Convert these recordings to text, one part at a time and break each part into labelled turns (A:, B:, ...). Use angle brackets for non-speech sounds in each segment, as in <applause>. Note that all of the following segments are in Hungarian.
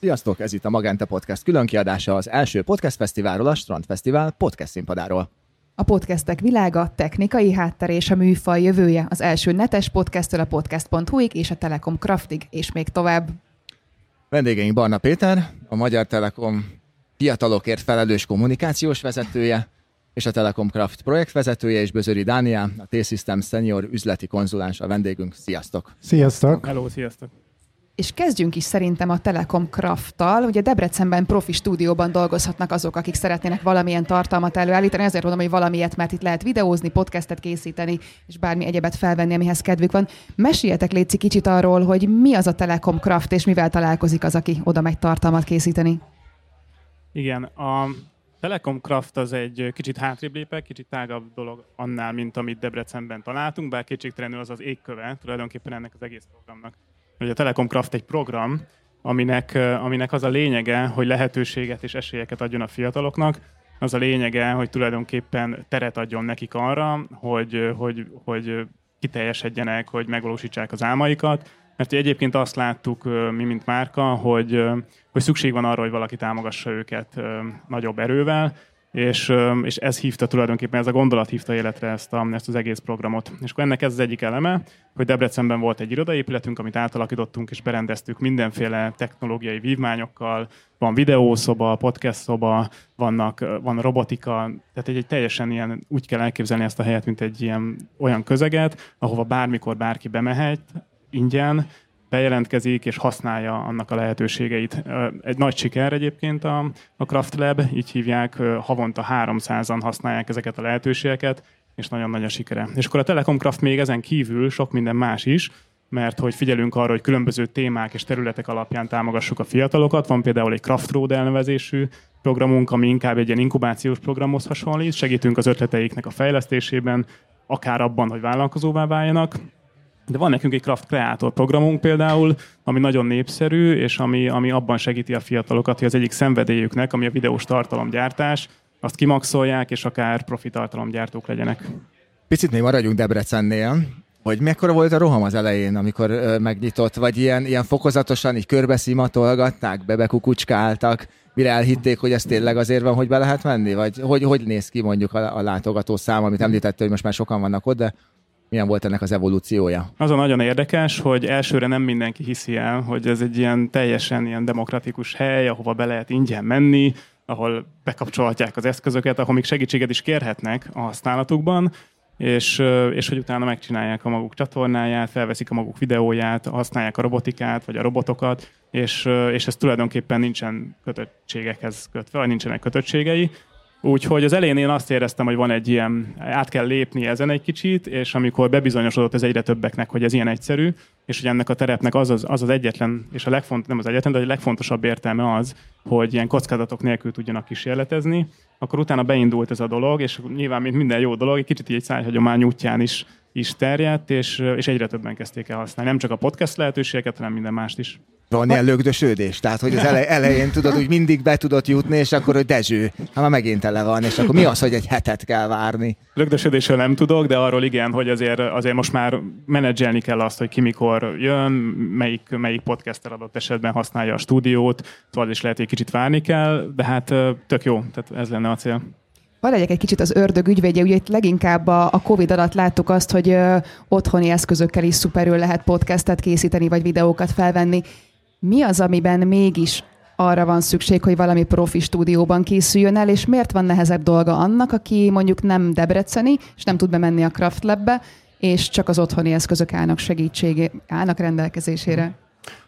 A: Sziasztok, ez itt a Magente Podcast különkiadása az első podcast fesztiválról, a Strand Fesztivál podcast színpadáról.
B: A podcastek világa, technikai háttere és a műfaj jövője az első netes podcasttől a podcast.hu-ig és a Telekom Craftig, és még tovább.
A: Vendégeink Barna Péter, a Magyar Telekom fiatalokért felelős kommunikációs vezetője, és a Telekom Craft projektvezetője, és Bözöri Dániel, a T-Systems senior üzleti konzulens a vendégünk. Sziasztok!
C: Sziasztok!
D: Hello, sziasztok!
B: És kezdjünk is szerintem a Telekom Craft-tal. Ugye Debrecenben profi stúdióban dolgozhatnak azok, akik szeretnének valamilyen tartalmat előállítani. Ezért mondom, hogy valamilyet, mert itt lehet videózni, podcastet készíteni, és bármi egyebet felvenni, amihez kedvük van. Meséljetek Léci kicsit arról, hogy mi az a Telekom Craft, és mivel találkozik az, aki oda megy tartalmat készíteni.
D: Igen, a Telekom Craft az egy kicsit hátrébb lépek, kicsit tágabb dolog annál, mint amit Debrecenben találtunk, bár kétségtelenül az az égköve tulajdonképpen ennek az egész programnak hogy a Telekom Craft egy program, aminek, aminek az a lényege, hogy lehetőséget és esélyeket adjon a fiataloknak, az a lényege, hogy tulajdonképpen teret adjon nekik arra, hogy, hogy, hogy kiteljesedjenek, hogy megvalósítsák az álmaikat, mert egyébként azt láttuk mi, mint márka, hogy, hogy szükség van arra, hogy valaki támogassa őket nagyobb erővel, és, és ez hívta tulajdonképpen, ez a gondolat hívta életre ezt, a, ezt az egész programot. És akkor ennek ez az egyik eleme, hogy Debrecenben volt egy irodaépületünk, amit átalakítottunk és berendeztük mindenféle technológiai vívmányokkal, van videószoba, podcast szoba, vannak, van robotika, tehát egy, egy teljesen ilyen, úgy kell elképzelni ezt a helyet, mint egy ilyen olyan közeget, ahova bármikor bárki bemehet, ingyen, bejelentkezik és használja annak a lehetőségeit. Egy nagy siker egyébként a, a Craft Lab, így hívják, havonta 300-an használják ezeket a lehetőségeket, és nagyon nagy a sikere. És akkor a Telekom Craft még ezen kívül sok minden más is, mert hogy figyelünk arra, hogy különböző témák és területek alapján támogassuk a fiatalokat. Van például egy Craft Road elnevezésű programunk, ami inkább egy ilyen inkubációs programhoz hasonlít. Segítünk az ötleteiknek a fejlesztésében, akár abban, hogy vállalkozóvá váljanak, de van nekünk egy Craft Creator programunk például, ami nagyon népszerű, és ami, ami abban segíti a fiatalokat, hogy az egyik szenvedélyüknek, ami a videós tartalomgyártás, azt kimaxolják, és akár profi tartalomgyártók legyenek.
A: Picit még maradjunk Debrecennél, hogy mekkora volt a roham az elején, amikor ö, megnyitott, vagy ilyen, ilyen fokozatosan így körbeszimatolgatták, bebekukucskáltak, mire elhitték, hogy ez tényleg azért van, hogy be lehet menni? Vagy hogy, hogy néz ki mondjuk a, a látogató szám, amit említette, hogy most már sokan vannak ott, de milyen volt ennek az evolúciója?
D: Az a nagyon érdekes, hogy elsőre nem mindenki hiszi el, hogy ez egy ilyen teljesen ilyen demokratikus hely, ahova be lehet ingyen menni, ahol bekapcsolhatják az eszközöket, ahol még segítséget is kérhetnek a használatukban, és, és hogy utána megcsinálják a maguk csatornáját, felveszik a maguk videóját, használják a robotikát, vagy a robotokat, és, és ez tulajdonképpen nincsen kötöttségekhez kötve, vagy nincsenek kötöttségei, Úgyhogy az elején én azt éreztem, hogy van egy ilyen, át kell lépni ezen egy kicsit, és amikor bebizonyosodott ez egyre többeknek, hogy ez ilyen egyszerű, és hogy ennek a terepnek az az, az, az egyetlen, és a legfont, nem az egyetlen, de a legfontosabb értelme az, hogy ilyen kockázatok nélkül tudjanak kísérletezni, akkor utána beindult ez a dolog, és nyilván, mint minden jó dolog, egy kicsit így egy szájhagyomány útján is, is terjedt, és, és egyre többen kezdték el használni. Nem csak a podcast lehetőségeket, hanem minden mást is.
A: Van ilyen lögdösödés? Tehát, hogy az elej, elején tudod, hogy mindig be tudod jutni, és akkor, hogy Dezső, ha már megint tele van, és akkor mi az, hogy egy hetet kell várni?
D: Lögdösödésről nem tudok, de arról igen, hogy azért, azért most már menedzselni kell azt, hogy ki mikor jön, melyik, melyik podcaster adott esetben használja a stúdiót, tovább is lehet, hogy kicsit várni kell, de hát tök jó, tehát ez lenne a cél.
B: Hadd legyek egy kicsit az ördög ügyvédje, ugye itt leginkább a, a Covid alatt láttuk azt, hogy ö, otthoni eszközökkel is szuperül lehet podcastet készíteni, vagy videókat felvenni. Mi az, amiben mégis arra van szükség, hogy valami profi stúdióban készüljön el, és miért van nehezebb dolga annak, aki mondjuk nem debreceni, és nem tud bemenni a Craft Labbe, és csak az otthoni eszközök állnak segítségé, állnak rendelkezésére?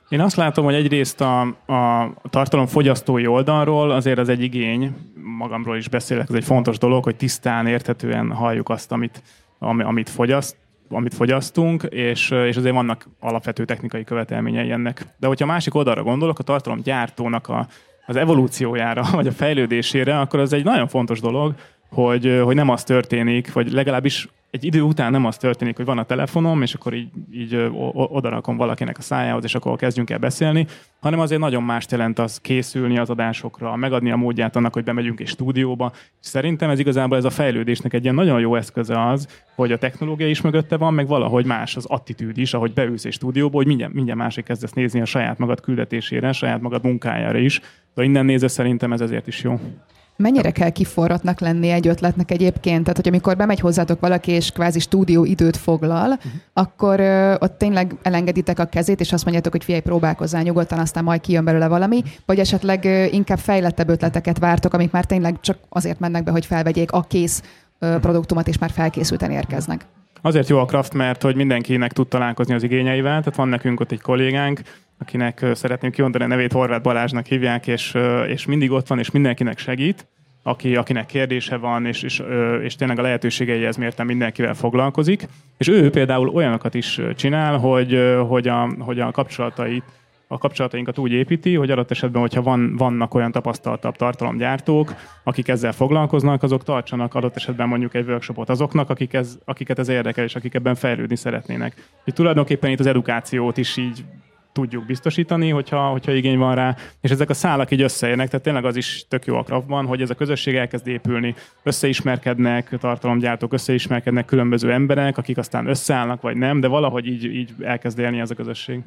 D: Én azt látom, hogy egyrészt a, a tartalom fogyasztói oldalról azért az egy igény, magamról is beszélek, ez egy fontos dolog, hogy tisztán, érthetően halljuk azt, amit, amit fogyaszt, amit fogyasztunk, és, és azért vannak alapvető technikai követelményei ennek. De hogyha másik oldalra gondolok, a tartalomgyártónak a, az evolúciójára, vagy a fejlődésére, akkor az egy nagyon fontos dolog, hogy, hogy nem az történik, vagy legalábbis egy idő után nem az történik, hogy van a telefonom, és akkor így, így odarakom valakinek a szájához, és akkor kezdjünk el beszélni, hanem azért nagyon más jelent az készülni az adásokra, megadni a módját annak, hogy bemegyünk egy stúdióba. Szerintem ez igazából ez a fejlődésnek egy ilyen nagyon jó eszköze az, hogy a technológia is mögötte van, meg valahogy más az attitűd is, ahogy beülsz egy stúdióba, hogy mindjárt, mindjárt másik kezdesz nézni a saját magad küldetésére, saját magad munkájára is. De innen nézve szerintem ez ezért is jó.
B: Mennyire kell kiforratnak lenni egy ötletnek egyébként? Tehát, hogy amikor bemegy hozzátok valaki, és kvázi stúdió időt foglal, uh-huh. akkor ö, ott tényleg elengeditek a kezét, és azt mondjátok, hogy figyelj, próbálkozzál nyugodtan, aztán majd kijön belőle valami, vagy esetleg ö, inkább fejlettebb ötleteket vártok, amik már tényleg csak azért mennek be, hogy felvegyék a kész ö, produktumot, és már felkészülten érkeznek.
D: Azért jó a Kraft, mert hogy mindenkinek tud találkozni az igényeivel, tehát van nekünk ott egy kollégánk, akinek szeretném kimondani a nevét, Horváth Balázsnak hívják, és, és mindig ott van, és mindenkinek segít, aki, akinek kérdése van, és, és, és tényleg a lehetőségeihez mérten mindenkivel foglalkozik. És ő például olyanokat is csinál, hogy, hogy, a, hogy a kapcsolatait a kapcsolatainkat úgy építi, hogy adott esetben, hogyha van, vannak olyan tapasztaltabb tartalomgyártók, akik ezzel foglalkoznak, azok tartsanak adott esetben mondjuk egy workshopot azoknak, akik ez, akiket ez érdekel, és akik ebben fejlődni szeretnének. Úgy tulajdonképpen itt az edukációt is így tudjuk biztosítani, hogyha, hogyha igény van rá, és ezek a szálak így összeérnek, tehát tényleg az is tök jó a Kraftban, hogy ez a közösség elkezd épülni, összeismerkednek tartalomgyártók, összeismerkednek különböző emberek, akik aztán összeállnak, vagy nem, de valahogy így, így elkezd élni ez a közösség.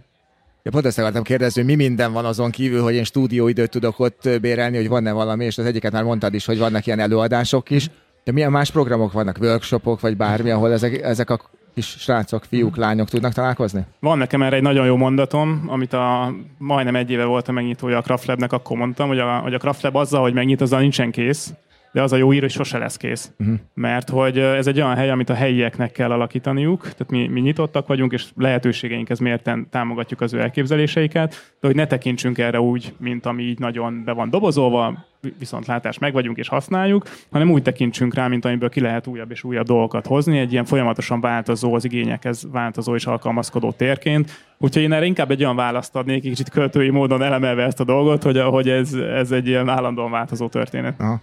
A: Ja, pont ezt akartam kérdezni, hogy mi minden van azon kívül, hogy én stúdióidőt tudok ott bérelni, hogy van-e valami, és az egyiket már mondtad is, hogy vannak ilyen előadások is. De milyen más programok vannak, workshopok, vagy bármi, ahol ezek, ezek a kis srácok, fiúk, mm. lányok tudnak találkozni?
D: Van nekem erre egy nagyon jó mondatom, amit a majdnem egy éve volt a megnyitója a Craftlabnek, akkor mondtam, hogy a, hogy a Craftlab azzal, hogy megnyit, azzal nincsen kész de az a jó ír, hogy sose lesz kész. Uh-huh. Mert hogy ez egy olyan hely, amit a helyieknek kell alakítaniuk, tehát mi, mi nyitottak vagyunk, és lehetőségeinkhez mérten támogatjuk az ő elképzeléseiket, de hogy ne tekintsünk erre úgy, mint ami így nagyon be van dobozolva, viszont látás meg vagyunk és használjuk, hanem úgy tekintsünk rá, mint amiből ki lehet újabb és újabb dolgokat hozni, egy ilyen folyamatosan változó, az igényekhez változó és alkalmazkodó térként. Úgyhogy én erre inkább egy olyan választ adnék, kicsit költői módon elemelve ezt a dolgot, hogy, hogy ez, ez egy ilyen állandóan változó történet. Aha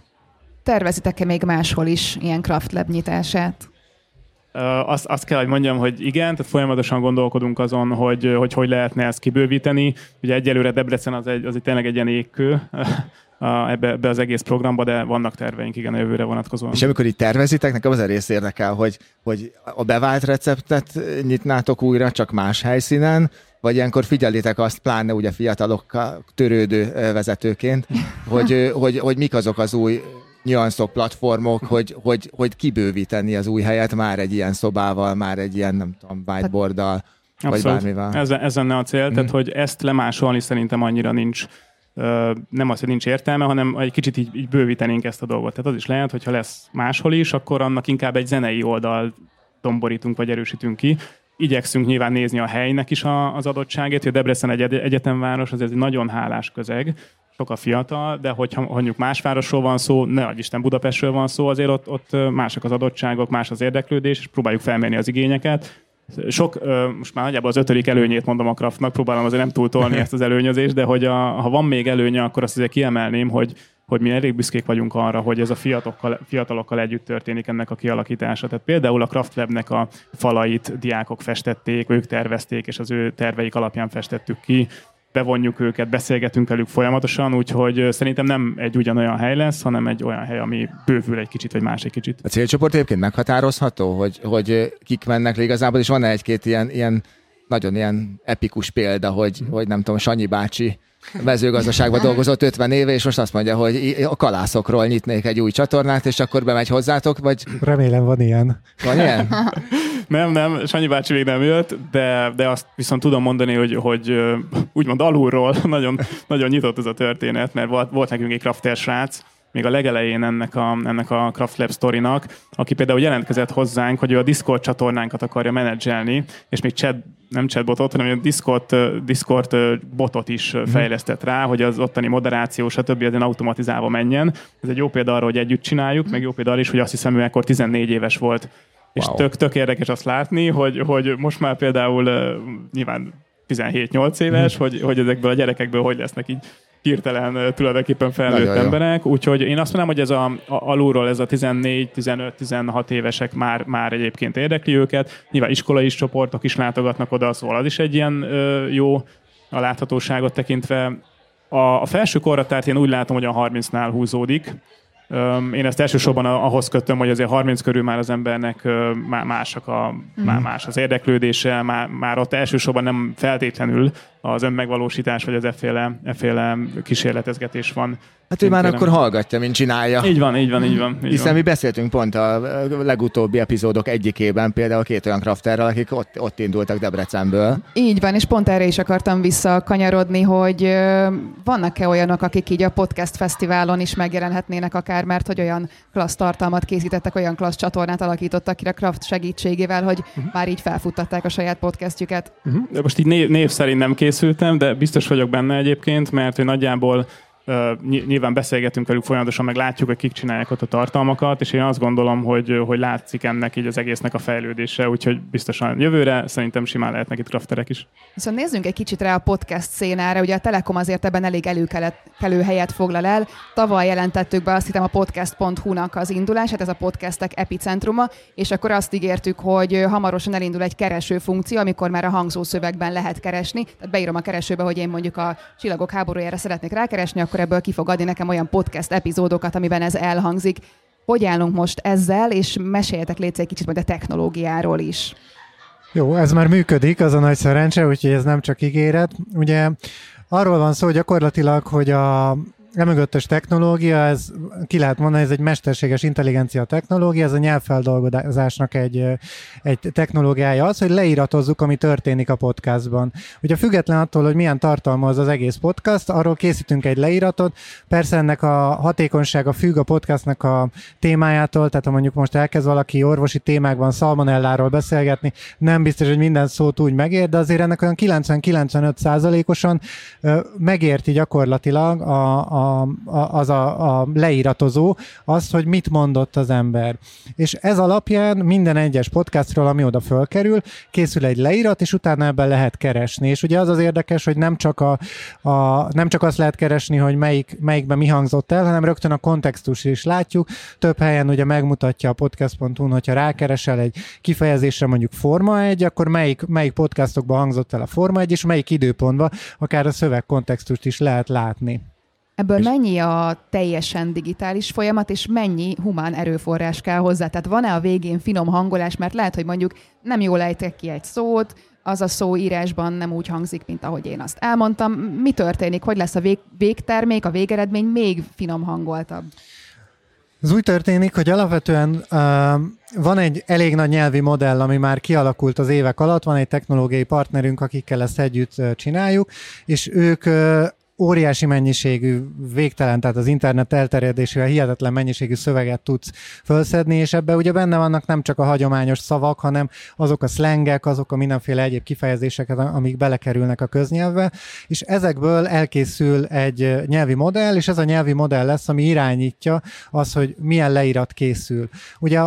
B: tervezitek-e még máshol is ilyen Craft Lab nyitását?
D: azt, azt kell, hogy mondjam, hogy igen, tehát folyamatosan gondolkodunk azon, hogy hogy, hogy lehetne ezt kibővíteni. Ugye egyelőre Debrecen az egy, az egy tényleg egy ilyen égkő <laughs> ebbe, ebbe az egész programba, de vannak terveink igen a jövőre vonatkozóan.
A: És amikor itt tervezitek, nekem az a rész érdekel, hogy, hogy a bevált receptet nyitnátok újra, csak más helyszínen, vagy ilyenkor figyelitek azt, pláne ugye fiatalokkal törődő vezetőként, hogy, hogy, hogy mik azok az új nyanszok, platformok, hogy, hogy, hogy kibővíteni az új helyet már egy ilyen szobával, már egy ilyen, nem tudom, whiteboarddal, vagy bármivel.
D: Ez, ez lenne a cél, mm. tehát hogy ezt lemásolni szerintem annyira nincs nem az, hogy nincs értelme, hanem egy kicsit így, így bővítenénk ezt a dolgot. Tehát az is lehet, hogyha lesz máshol is, akkor annak inkább egy zenei oldal domborítunk vagy erősítünk ki. Igyekszünk nyilván nézni a helynek is a, az adottságét, hogy Debrecen egy egyetemváros, az egy nagyon hálás közeg, sok a fiatal, de hogyha mondjuk más városról van szó, ne adj Isten Budapestről van szó, azért ott, ott mások az adottságok, más az érdeklődés, és próbáljuk felmérni az igényeket. Sok, most már nagyjából az ötödik előnyét mondom a Kraftnak, próbálom azért nem túltolni <laughs> ezt az előnyözést, de hogy a, ha van még előnye, akkor azt azért kiemelném, hogy, hogy mi elég büszkék vagyunk arra, hogy ez a fiatalokkal, fiatalokkal együtt történik ennek a kialakítása. Tehát például a Kraftlabnek a falait diákok festették, ők tervezték, és az ő terveik alapján festettük ki bevonjuk őket, beszélgetünk velük folyamatosan, úgyhogy szerintem nem egy ugyanolyan hely lesz, hanem egy olyan hely, ami bővül egy kicsit, vagy más egy kicsit.
A: A célcsoport egyébként meghatározható, hogy, hogy kik mennek le igazából, és van egy-két ilyen, ilyen nagyon ilyen epikus példa, hogy, hogy nem tudom, Sanyi bácsi mezőgazdaságban dolgozott 50 éve, és most azt mondja, hogy a kalászokról nyitnék egy új csatornát, és akkor bemegy hozzátok, vagy...
C: Remélem van ilyen.
A: Van ilyen? <laughs>
D: nem, nem, Sanyi bácsi még nem jött, de, de azt viszont tudom mondani, hogy, hogy úgymond alulról <laughs> nagyon, nagyon nyitott ez a történet, mert volt, volt nekünk egy crafter srác, még a legelején ennek a, ennek a Craft Lab sztorinak, aki például jelentkezett hozzánk, hogy ő a Discord csatornánkat akarja menedzselni, és még chat, nem chatbotot, hanem a Discord, Discord botot is mhm. fejlesztett rá, hogy az ottani moderáció, stb. az automatizálva menjen. Ez egy jó példa arra, hogy együtt csináljuk, meg jó példa arra is, hogy azt hiszem, ő akkor 14 éves volt. És wow. tök, tök érdekes azt látni, hogy, hogy most már például nyilván 17-8 éves, mm. hogy, hogy ezekből a gyerekekből hogy lesznek így hirtelen tulajdonképpen felnőtt Nagyon emberek, úgyhogy én azt mondom, hogy ez a, a alulról ez a 14-15-16 évesek már, már egyébként érdekli őket. Nyilván iskolai is csoportok is látogatnak oda, szóval az is egy ilyen ö, jó a láthatóságot tekintve. A, a felső korratárt én úgy látom, hogy a 30-nál húzódik. Én ezt elsősorban ahhoz kötöm, hogy azért 30 körül már az embernek másak a, mm. más az érdeklődése, már, már ott elsősorban nem feltétlenül az önmegvalósítás vagy az efféle, efféle kísérletezgetés van.
A: Hát ő már akkor hallgatja, mint csinálja.
D: Így van, így van, így van. Így
A: Hiszen
D: van.
A: mi beszéltünk pont a legutóbbi epizódok egyikében, például két olyan crafterrel, akik ott, ott indultak Debrecenből.
B: Így van, és pont erre is akartam visszakanyarodni, hogy vannak-e olyanok, akik így a podcast fesztiválon is megjelenhetnének akár, mert hogy olyan klassz tartalmat készítettek, olyan klassz csatornát alakítottak ki a Craft segítségével, hogy uh-huh. már így felfuttatták a saját podcastjüket.
D: Uh-huh. De most így név, név szerint nem készültem, de biztos vagyok benne egyébként, mert hogy nagyjából nyilván beszélgetünk velük folyamatosan, meg látjuk, hogy kik csinálják ott a tartalmakat, és én azt gondolom, hogy, hogy látszik ennek így az egésznek a fejlődése, úgyhogy biztosan jövőre szerintem simán lehetnek itt crafterek is.
B: Viszont nézzünk egy kicsit rá a podcast szénára, ugye a Telekom azért ebben elég előkelő helyet foglal el. Tavaly jelentettük be azt hiszem a podcast.hu-nak az indulását, ez a podcastek epicentruma, és akkor azt ígértük, hogy hamarosan elindul egy kereső funkció, amikor már a hangzó szövegben lehet keresni. Tehát beírom a keresőbe, hogy én mondjuk a csillagok háborújára szeretnék rákeresni, akkor akkor ebből ki fog adni nekem olyan podcast epizódokat, amiben ez elhangzik. Hogy állunk most ezzel, és meséljetek légy egy kicsit majd a technológiáról is.
C: Jó, ez már működik, az a nagy szerencse, úgyhogy ez nem csak ígéret. Ugye arról van szó gyakorlatilag, hogy a emögöttes technológia, ez ki lehet mondani, ez egy mesterséges intelligencia technológia, ez a nyelvfeldolgozásnak egy, egy technológiája az, hogy leíratozzuk, ami történik a podcastban. Ugye független attól, hogy milyen tartalmaz az egész podcast, arról készítünk egy leíratot, persze ennek a hatékonysága függ a podcastnak a témájától, tehát ha mondjuk most elkezd valaki orvosi témákban szalmonelláról beszélgetni, nem biztos, hogy minden szót úgy megér, de azért ennek olyan 90-95 százalékosan megérti gyakorlatilag a, a a, az a, a leíratozó, az, hogy mit mondott az ember. És ez alapján minden egyes podcastról, ami oda fölkerül, készül egy leírat, és utána ebben lehet keresni. És ugye az az érdekes, hogy nem csak, a, a, nem csak azt lehet keresni, hogy melyik, melyikben mi hangzott el, hanem rögtön a kontextus is látjuk. Több helyen ugye megmutatja a podcast.hu-n, hogyha rákeresel egy kifejezésre mondjuk Forma 1, akkor melyik, melyik podcastokban hangzott el a Forma 1, és melyik időpontban akár a szövegkontextust is lehet látni.
B: Ebből és mennyi a teljesen digitális folyamat, és mennyi humán erőforrás kell hozzá? Tehát van-e a végén finom hangolás, mert lehet, hogy mondjuk nem jól ejtek ki egy szót, az a szó írásban nem úgy hangzik, mint ahogy én azt elmondtam. Mi történik? Hogy lesz a vég, végtermék, a végeredmény még finom hangoltabb?
C: Az úgy történik, hogy alapvetően uh, van egy elég nagy nyelvi modell, ami már kialakult az évek alatt, van egy technológiai partnerünk, akikkel ezt együtt uh, csináljuk, és ők uh, óriási mennyiségű, végtelen, tehát az internet elterjedésével hihetetlen mennyiségű szöveget tudsz felszedni, és ebben ugye benne vannak nem csak a hagyományos szavak, hanem azok a szlengek, azok a mindenféle egyéb kifejezések, amik belekerülnek a köznyelvbe, és ezekből elkészül egy nyelvi modell, és ez a nyelvi modell lesz, ami irányítja az, hogy milyen leírat készül. Ugye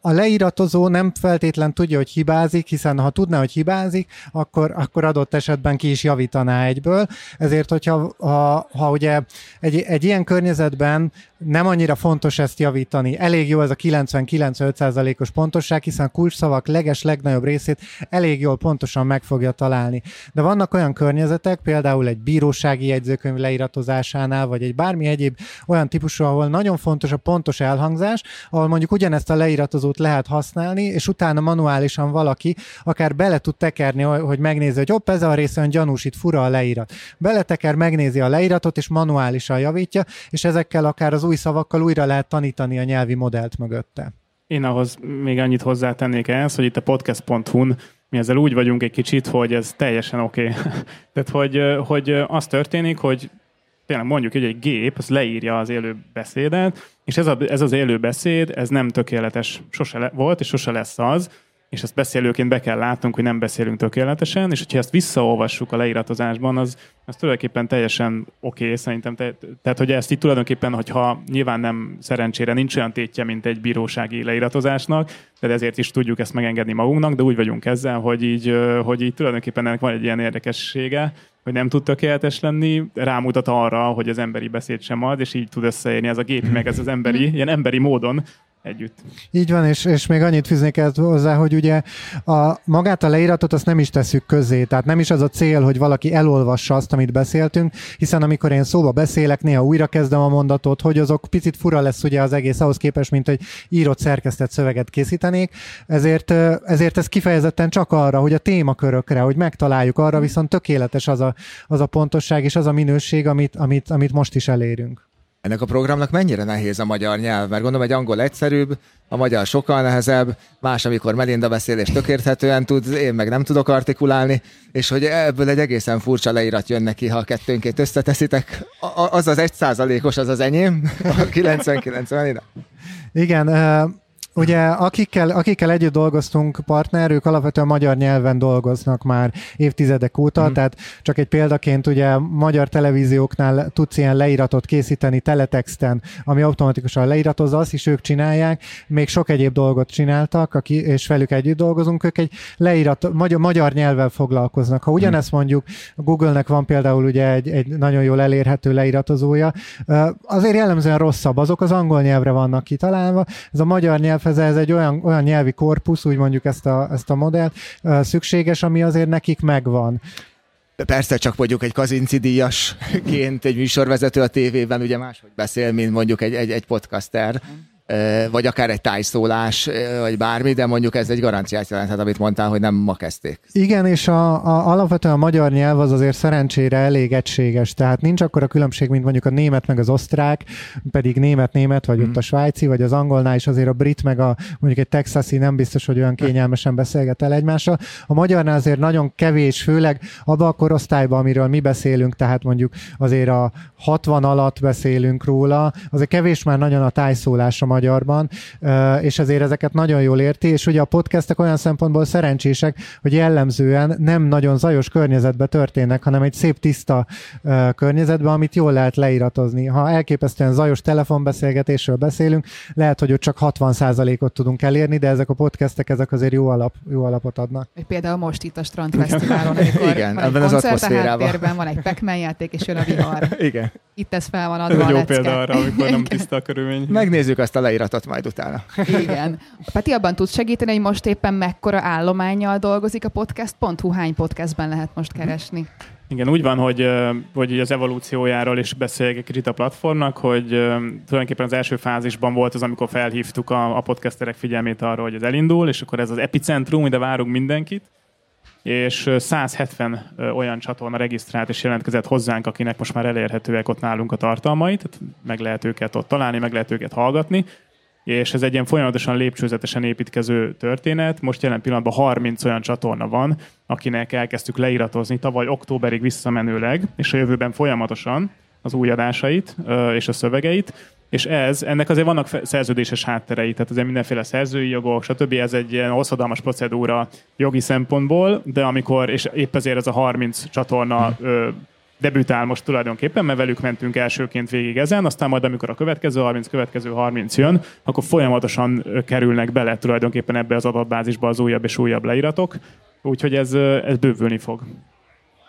C: a leíratozó nem feltétlen tudja, hogy hibázik, hiszen ha tudná, hogy hibázik, akkor, akkor adott esetben ki is javítaná egyből. Ezért, hogyha ha, ha ugye egy, egy ilyen környezetben nem annyira fontos ezt javítani, elég jó ez a 90-95%-os pontosság, hiszen a kulcsszavak leges legnagyobb részét elég jól pontosan meg fogja találni. De vannak olyan környezetek, például egy bírósági jegyzőkönyv leíratozásánál, vagy egy bármi egyéb olyan típusú, ahol nagyon fontos a pontos elhangzás, ahol mondjuk ugyanezt a leírat korlátozót lehet használni, és utána manuálisan valaki akár bele tud tekerni, hogy megnézi, hogy hopp, ez a részen gyanús, itt fura a leírat. Beleteker, megnézi a leíratot, és manuálisan javítja, és ezekkel akár az új szavakkal újra lehet tanítani a nyelvi modellt mögötte.
D: Én ahhoz még annyit hozzátennék ehhez, hogy itt a podcast.hu-n mi ezzel úgy vagyunk egy kicsit, hogy ez teljesen oké. Okay. <laughs> Tehát, hogy, hogy az történik, hogy tényleg mondjuk, hogy egy gép, az leírja az élő beszédet, és ez, a, ez az élő beszéd, ez nem tökéletes sose le, volt, és sose lesz az, és ezt beszélőként be kell látnunk, hogy nem beszélünk tökéletesen, és hogyha ezt visszaolvassuk a leíratozásban, az, az tulajdonképpen teljesen oké, okay, szerintem. Te, tehát, hogy ezt itt tulajdonképpen, hogyha nyilván nem szerencsére nincs olyan tétje, mint egy bírósági leíratozásnak, de ezért is tudjuk ezt megengedni magunknak, de úgy vagyunk ezzel, hogy így, hogy így tulajdonképpen ennek van egy ilyen érdekessége, hogy nem tud tökéletes lenni, rámutat arra, hogy az emberi beszéd sem ad, és így tud összeérni ez a gépi, meg ez az emberi, ilyen emberi módon együtt.
C: Így van, és, és még annyit fűznék ezt hozzá, hogy ugye a, magát a leíratot azt nem is tesszük közé, tehát nem is az a cél, hogy valaki elolvassa azt, amit beszéltünk, hiszen amikor én szóba beszélek, néha újra kezdem a mondatot, hogy azok picit fura lesz ugye az egész ahhoz képest, mint hogy írott szerkesztett szöveget készítenék, ezért, ezért ez kifejezetten csak arra, hogy a témakörökre, hogy megtaláljuk arra, viszont tökéletes az a, az a pontosság és az a minőség, amit, amit, amit most is elérünk.
A: Ennek a programnak mennyire nehéz a magyar nyelv? Mert gondolom, egy angol egyszerűbb, a magyar sokkal nehezebb, más, amikor Melinda beszél és tökérthetően tud, én meg nem tudok artikulálni, és hogy ebből egy egészen furcsa leírat jön neki, ha kettőnként összeteszitek. Az az egy százalékos, az az enyém, a <laughs> 99 Melinda.
C: Igen, Ugye akikkel, akikkel együtt dolgoztunk partner, ők alapvetően magyar nyelven dolgoznak már évtizedek óta, mm. tehát csak egy példaként ugye magyar televízióknál tudsz ilyen leíratot készíteni teletexten, ami automatikusan leiratozza, azt is ők csinálják, még sok egyéb dolgot csináltak, aki, és velük együtt dolgozunk, ők egy leírat, magyar, magyar nyelvvel foglalkoznak. Ha ugyanezt mondjuk, a Google-nek van például ugye egy, egy nagyon jól elérhető leiratozója, azért jellemzően rosszabb, azok az angol nyelvre vannak kitalálva, ez a magyar nyelv ez, ez egy olyan, olyan nyelvi korpusz, úgy mondjuk ezt a, ezt a modellt, szükséges, ami azért nekik megvan.
A: Persze csak mondjuk egy kazinci díjasként egy műsorvezető a tévében ugye máshogy beszél, mint mondjuk egy, egy, egy podcaster vagy akár egy tájszólás, vagy bármi, de mondjuk ez egy garanciát jelenthet, amit mondtál, hogy nem ma kezdték.
C: Igen, és a, a, alapvetően a magyar nyelv az azért szerencsére elég egységes, tehát nincs akkor a különbség, mint mondjuk a német meg az osztrák, pedig német-német, vagy mm. ott a svájci, vagy az angolnál is azért a brit meg a mondjuk egy texasi nem biztos, hogy olyan kényelmesen beszélget el egymással. A magyarnál azért nagyon kevés, főleg abban a korosztályban, amiről mi beszélünk, tehát mondjuk azért a 60 alatt beszélünk róla, azért kevés már nagyon a tájszólás a magyar magyarban, és ezért ezeket nagyon jól érti, és ugye a podcastek olyan szempontból szerencsések, hogy jellemzően nem nagyon zajos környezetben történnek, hanem egy szép tiszta környezetben, amit jól lehet leíratozni. Ha elképesztően zajos telefonbeszélgetésről beszélünk, lehet, hogy ott csak 60%-ot tudunk elérni, de ezek a podcastek ezek azért jó, alap, jó alapot adnak.
B: Például most itt a Strandfesztiválon, amikor Igen, van ebben egy az atmoszférában. van egy pac játék, és jön a vihar.
A: Igen.
B: Itt ez fel van adva Ez
D: egy jó példa arra, amikor nem tiszta a körülmény.
A: Megnézzük azt a leíratot majd utána.
B: Igen. Peti, abban tudsz segíteni, hogy most éppen mekkora állományjal dolgozik a podcast.hu, hány podcastben lehet most keresni?
D: Igen, úgy van, hogy, hogy az evolúciójáról is beszéljek egy kicsit a platformnak, hogy tulajdonképpen az első fázisban volt az, amikor felhívtuk a, a podcasterek figyelmét arra, hogy ez elindul, és akkor ez az epicentrum, ide várunk mindenkit, és 170 olyan csatorna regisztrált és jelentkezett hozzánk, akinek most már elérhetőek ott nálunk a tartalmai, tehát meg lehet őket ott találni, meg lehet őket hallgatni, és ez egy ilyen folyamatosan lépcsőzetesen építkező történet. Most jelen pillanatban 30 olyan csatorna van, akinek elkezdtük leiratozni tavaly októberig visszamenőleg, és a jövőben folyamatosan az új adásait és a szövegeit, és ez, ennek azért vannak szerződéses hátterei, tehát azért mindenféle szerzői jogok, stb. Ez egy ilyen hosszadalmas procedúra jogi szempontból, de amikor, és épp ezért ez a 30 csatorna ö, debütál most tulajdonképpen, mert velük mentünk elsőként végig ezen, aztán majd amikor a következő 30, következő 30 jön, akkor folyamatosan kerülnek bele tulajdonképpen ebbe az adatbázisba az újabb és újabb leíratok, úgyhogy ez, ez bővülni fog.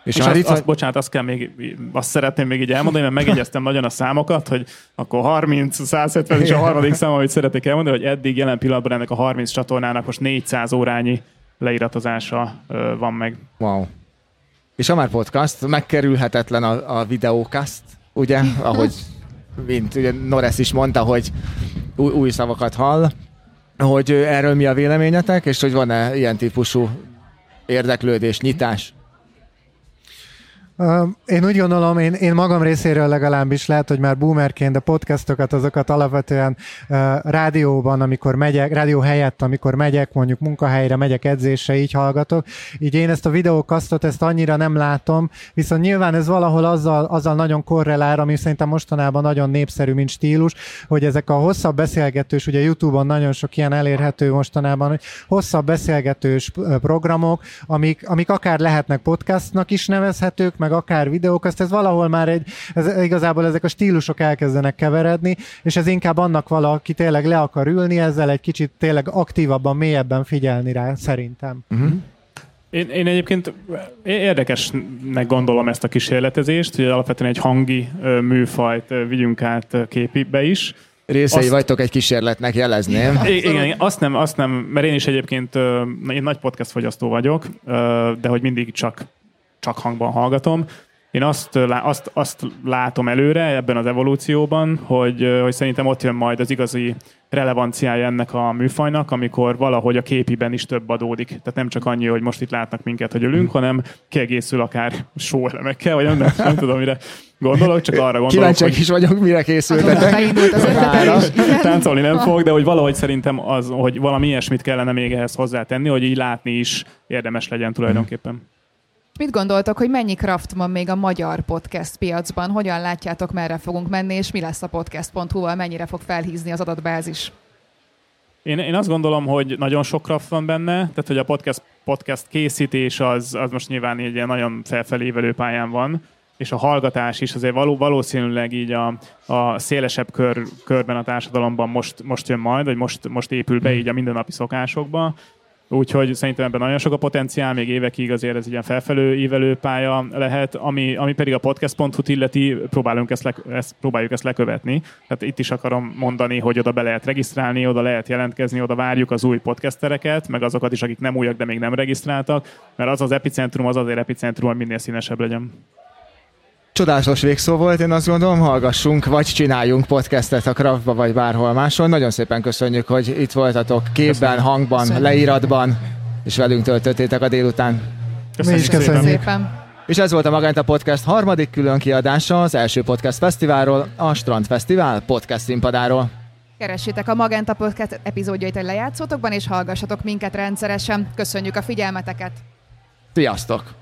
D: És, és azt, itt... azt, bocsánat, azt, kell még, azt szeretném még így elmondani, mert megjegyeztem nagyon a számokat, hogy akkor 30, 170 és a harmadik szám, amit szeretnék elmondani, hogy eddig jelen pillanatban ennek a 30 csatornának most 400 órányi leiratozása van meg.
A: Wow. És a már podcast, megkerülhetetlen a, a videókast, ugye, <laughs> ahogy mint ugye Norris is mondta, hogy új, új szavakat hall, hogy erről mi a véleményetek, és hogy van-e ilyen típusú érdeklődés, nyitás
C: én úgy gondolom, én, én magam részéről legalábbis lehet, hogy már boomerként, de podcastokat azokat alapvetően rádióban, amikor megyek, rádió helyett, amikor megyek, mondjuk munkahelyre, megyek edzésre, így hallgatok. Így én ezt a videókasztot, ezt annyira nem látom, viszont nyilván ez valahol azzal, azzal nagyon korrelál, ami szerintem mostanában nagyon népszerű, mint stílus, hogy ezek a hosszabb beszélgetős, ugye YouTube-on nagyon sok ilyen elérhető mostanában, hogy hosszabb beszélgetős programok, amik, amik akár lehetnek podcastnak is nevezhetők, meg akár videók, azt ez valahol már egy, ez, igazából ezek a stílusok elkezdenek keveredni, és ez inkább annak valaki tényleg le akar ülni ezzel egy kicsit tényleg aktívabban, mélyebben figyelni rá, szerintem. Uh-huh.
D: Én, én egyébként érdekesnek gondolom ezt a kísérletezést, hogy alapvetően egy hangi műfajt vigyünk át képibe is.
A: Részei azt... vagytok egy kísérletnek, jelezném.
D: Igen, azt nem, azt nem, mert én is egyébként én nagy podcast fogyasztó vagyok, de hogy mindig csak, csak hangban hallgatom. Én azt, azt, azt látom előre ebben az evolúcióban, hogy, hogy szerintem ott jön majd az igazi relevanciája ennek a műfajnak, amikor valahogy a képiben is több adódik. Tehát nem csak annyi, hogy most itt látnak minket, hogy ölünk, hanem kiegészül akár sóelemekkel, vagy nem, nem, nem tudom, mire gondolok, csak arra gondolok,
A: Kíváncsiak hogy... is vagyok, mire készültetek.
D: Táncolni nem fog, de hogy valahogy szerintem az, hogy valami ilyesmit kellene még ehhez hozzátenni, hogy így látni is érdemes legyen tulajdonképpen.
B: Mit gondoltok, hogy mennyi kraft van még a magyar podcast piacban? Hogyan látjátok, merre fogunk menni, és mi lesz a podcast.hu-val, mennyire fog felhízni az adatbázis?
D: Én, én azt gondolom, hogy nagyon sok kraft van benne, tehát hogy a podcast, podcast készítés az, az most nyilván egy ilyen nagyon felfelévelő pályán van, és a hallgatás is azért való, valószínűleg így a, a szélesebb kör, körben a társadalomban most, most jön majd, vagy most, most épül be így a mindennapi szokásokba. Úgyhogy szerintem ebben nagyon sok a potenciál, még évekig azért ez egy ilyen felfelő ívelő pálya lehet, ami, ami pedig a podcast.hu-t illeti, próbálunk ezt, le, ezt, próbáljuk ezt lekövetni. Tehát itt is akarom mondani, hogy oda be lehet regisztrálni, oda lehet jelentkezni, oda várjuk az új podcastereket, meg azokat is, akik nem újak, de még nem regisztráltak, mert az az epicentrum, az azért epicentrum, hogy minél színesebb legyen.
A: Csodálatos végszó volt, én azt gondolom, hallgassunk, vagy csináljunk podcastet a Craftba, vagy bárhol máshol. Nagyon szépen köszönjük, hogy itt voltatok képben, köszönjük. hangban, köszönjük. leíratban, és velünk töltöttétek a délután.
C: Köszönjük, Mi is köszönjük. szépen.
A: És ez volt a Magenta Podcast harmadik külön kiadása az első podcast fesztiválról, a Strand Fesztivál podcast színpadáról.
B: Keressétek a Magenta Podcast epizódjait a lejátszótokban, és hallgassatok minket rendszeresen. Köszönjük a figyelmeteket!
A: Sziasztok!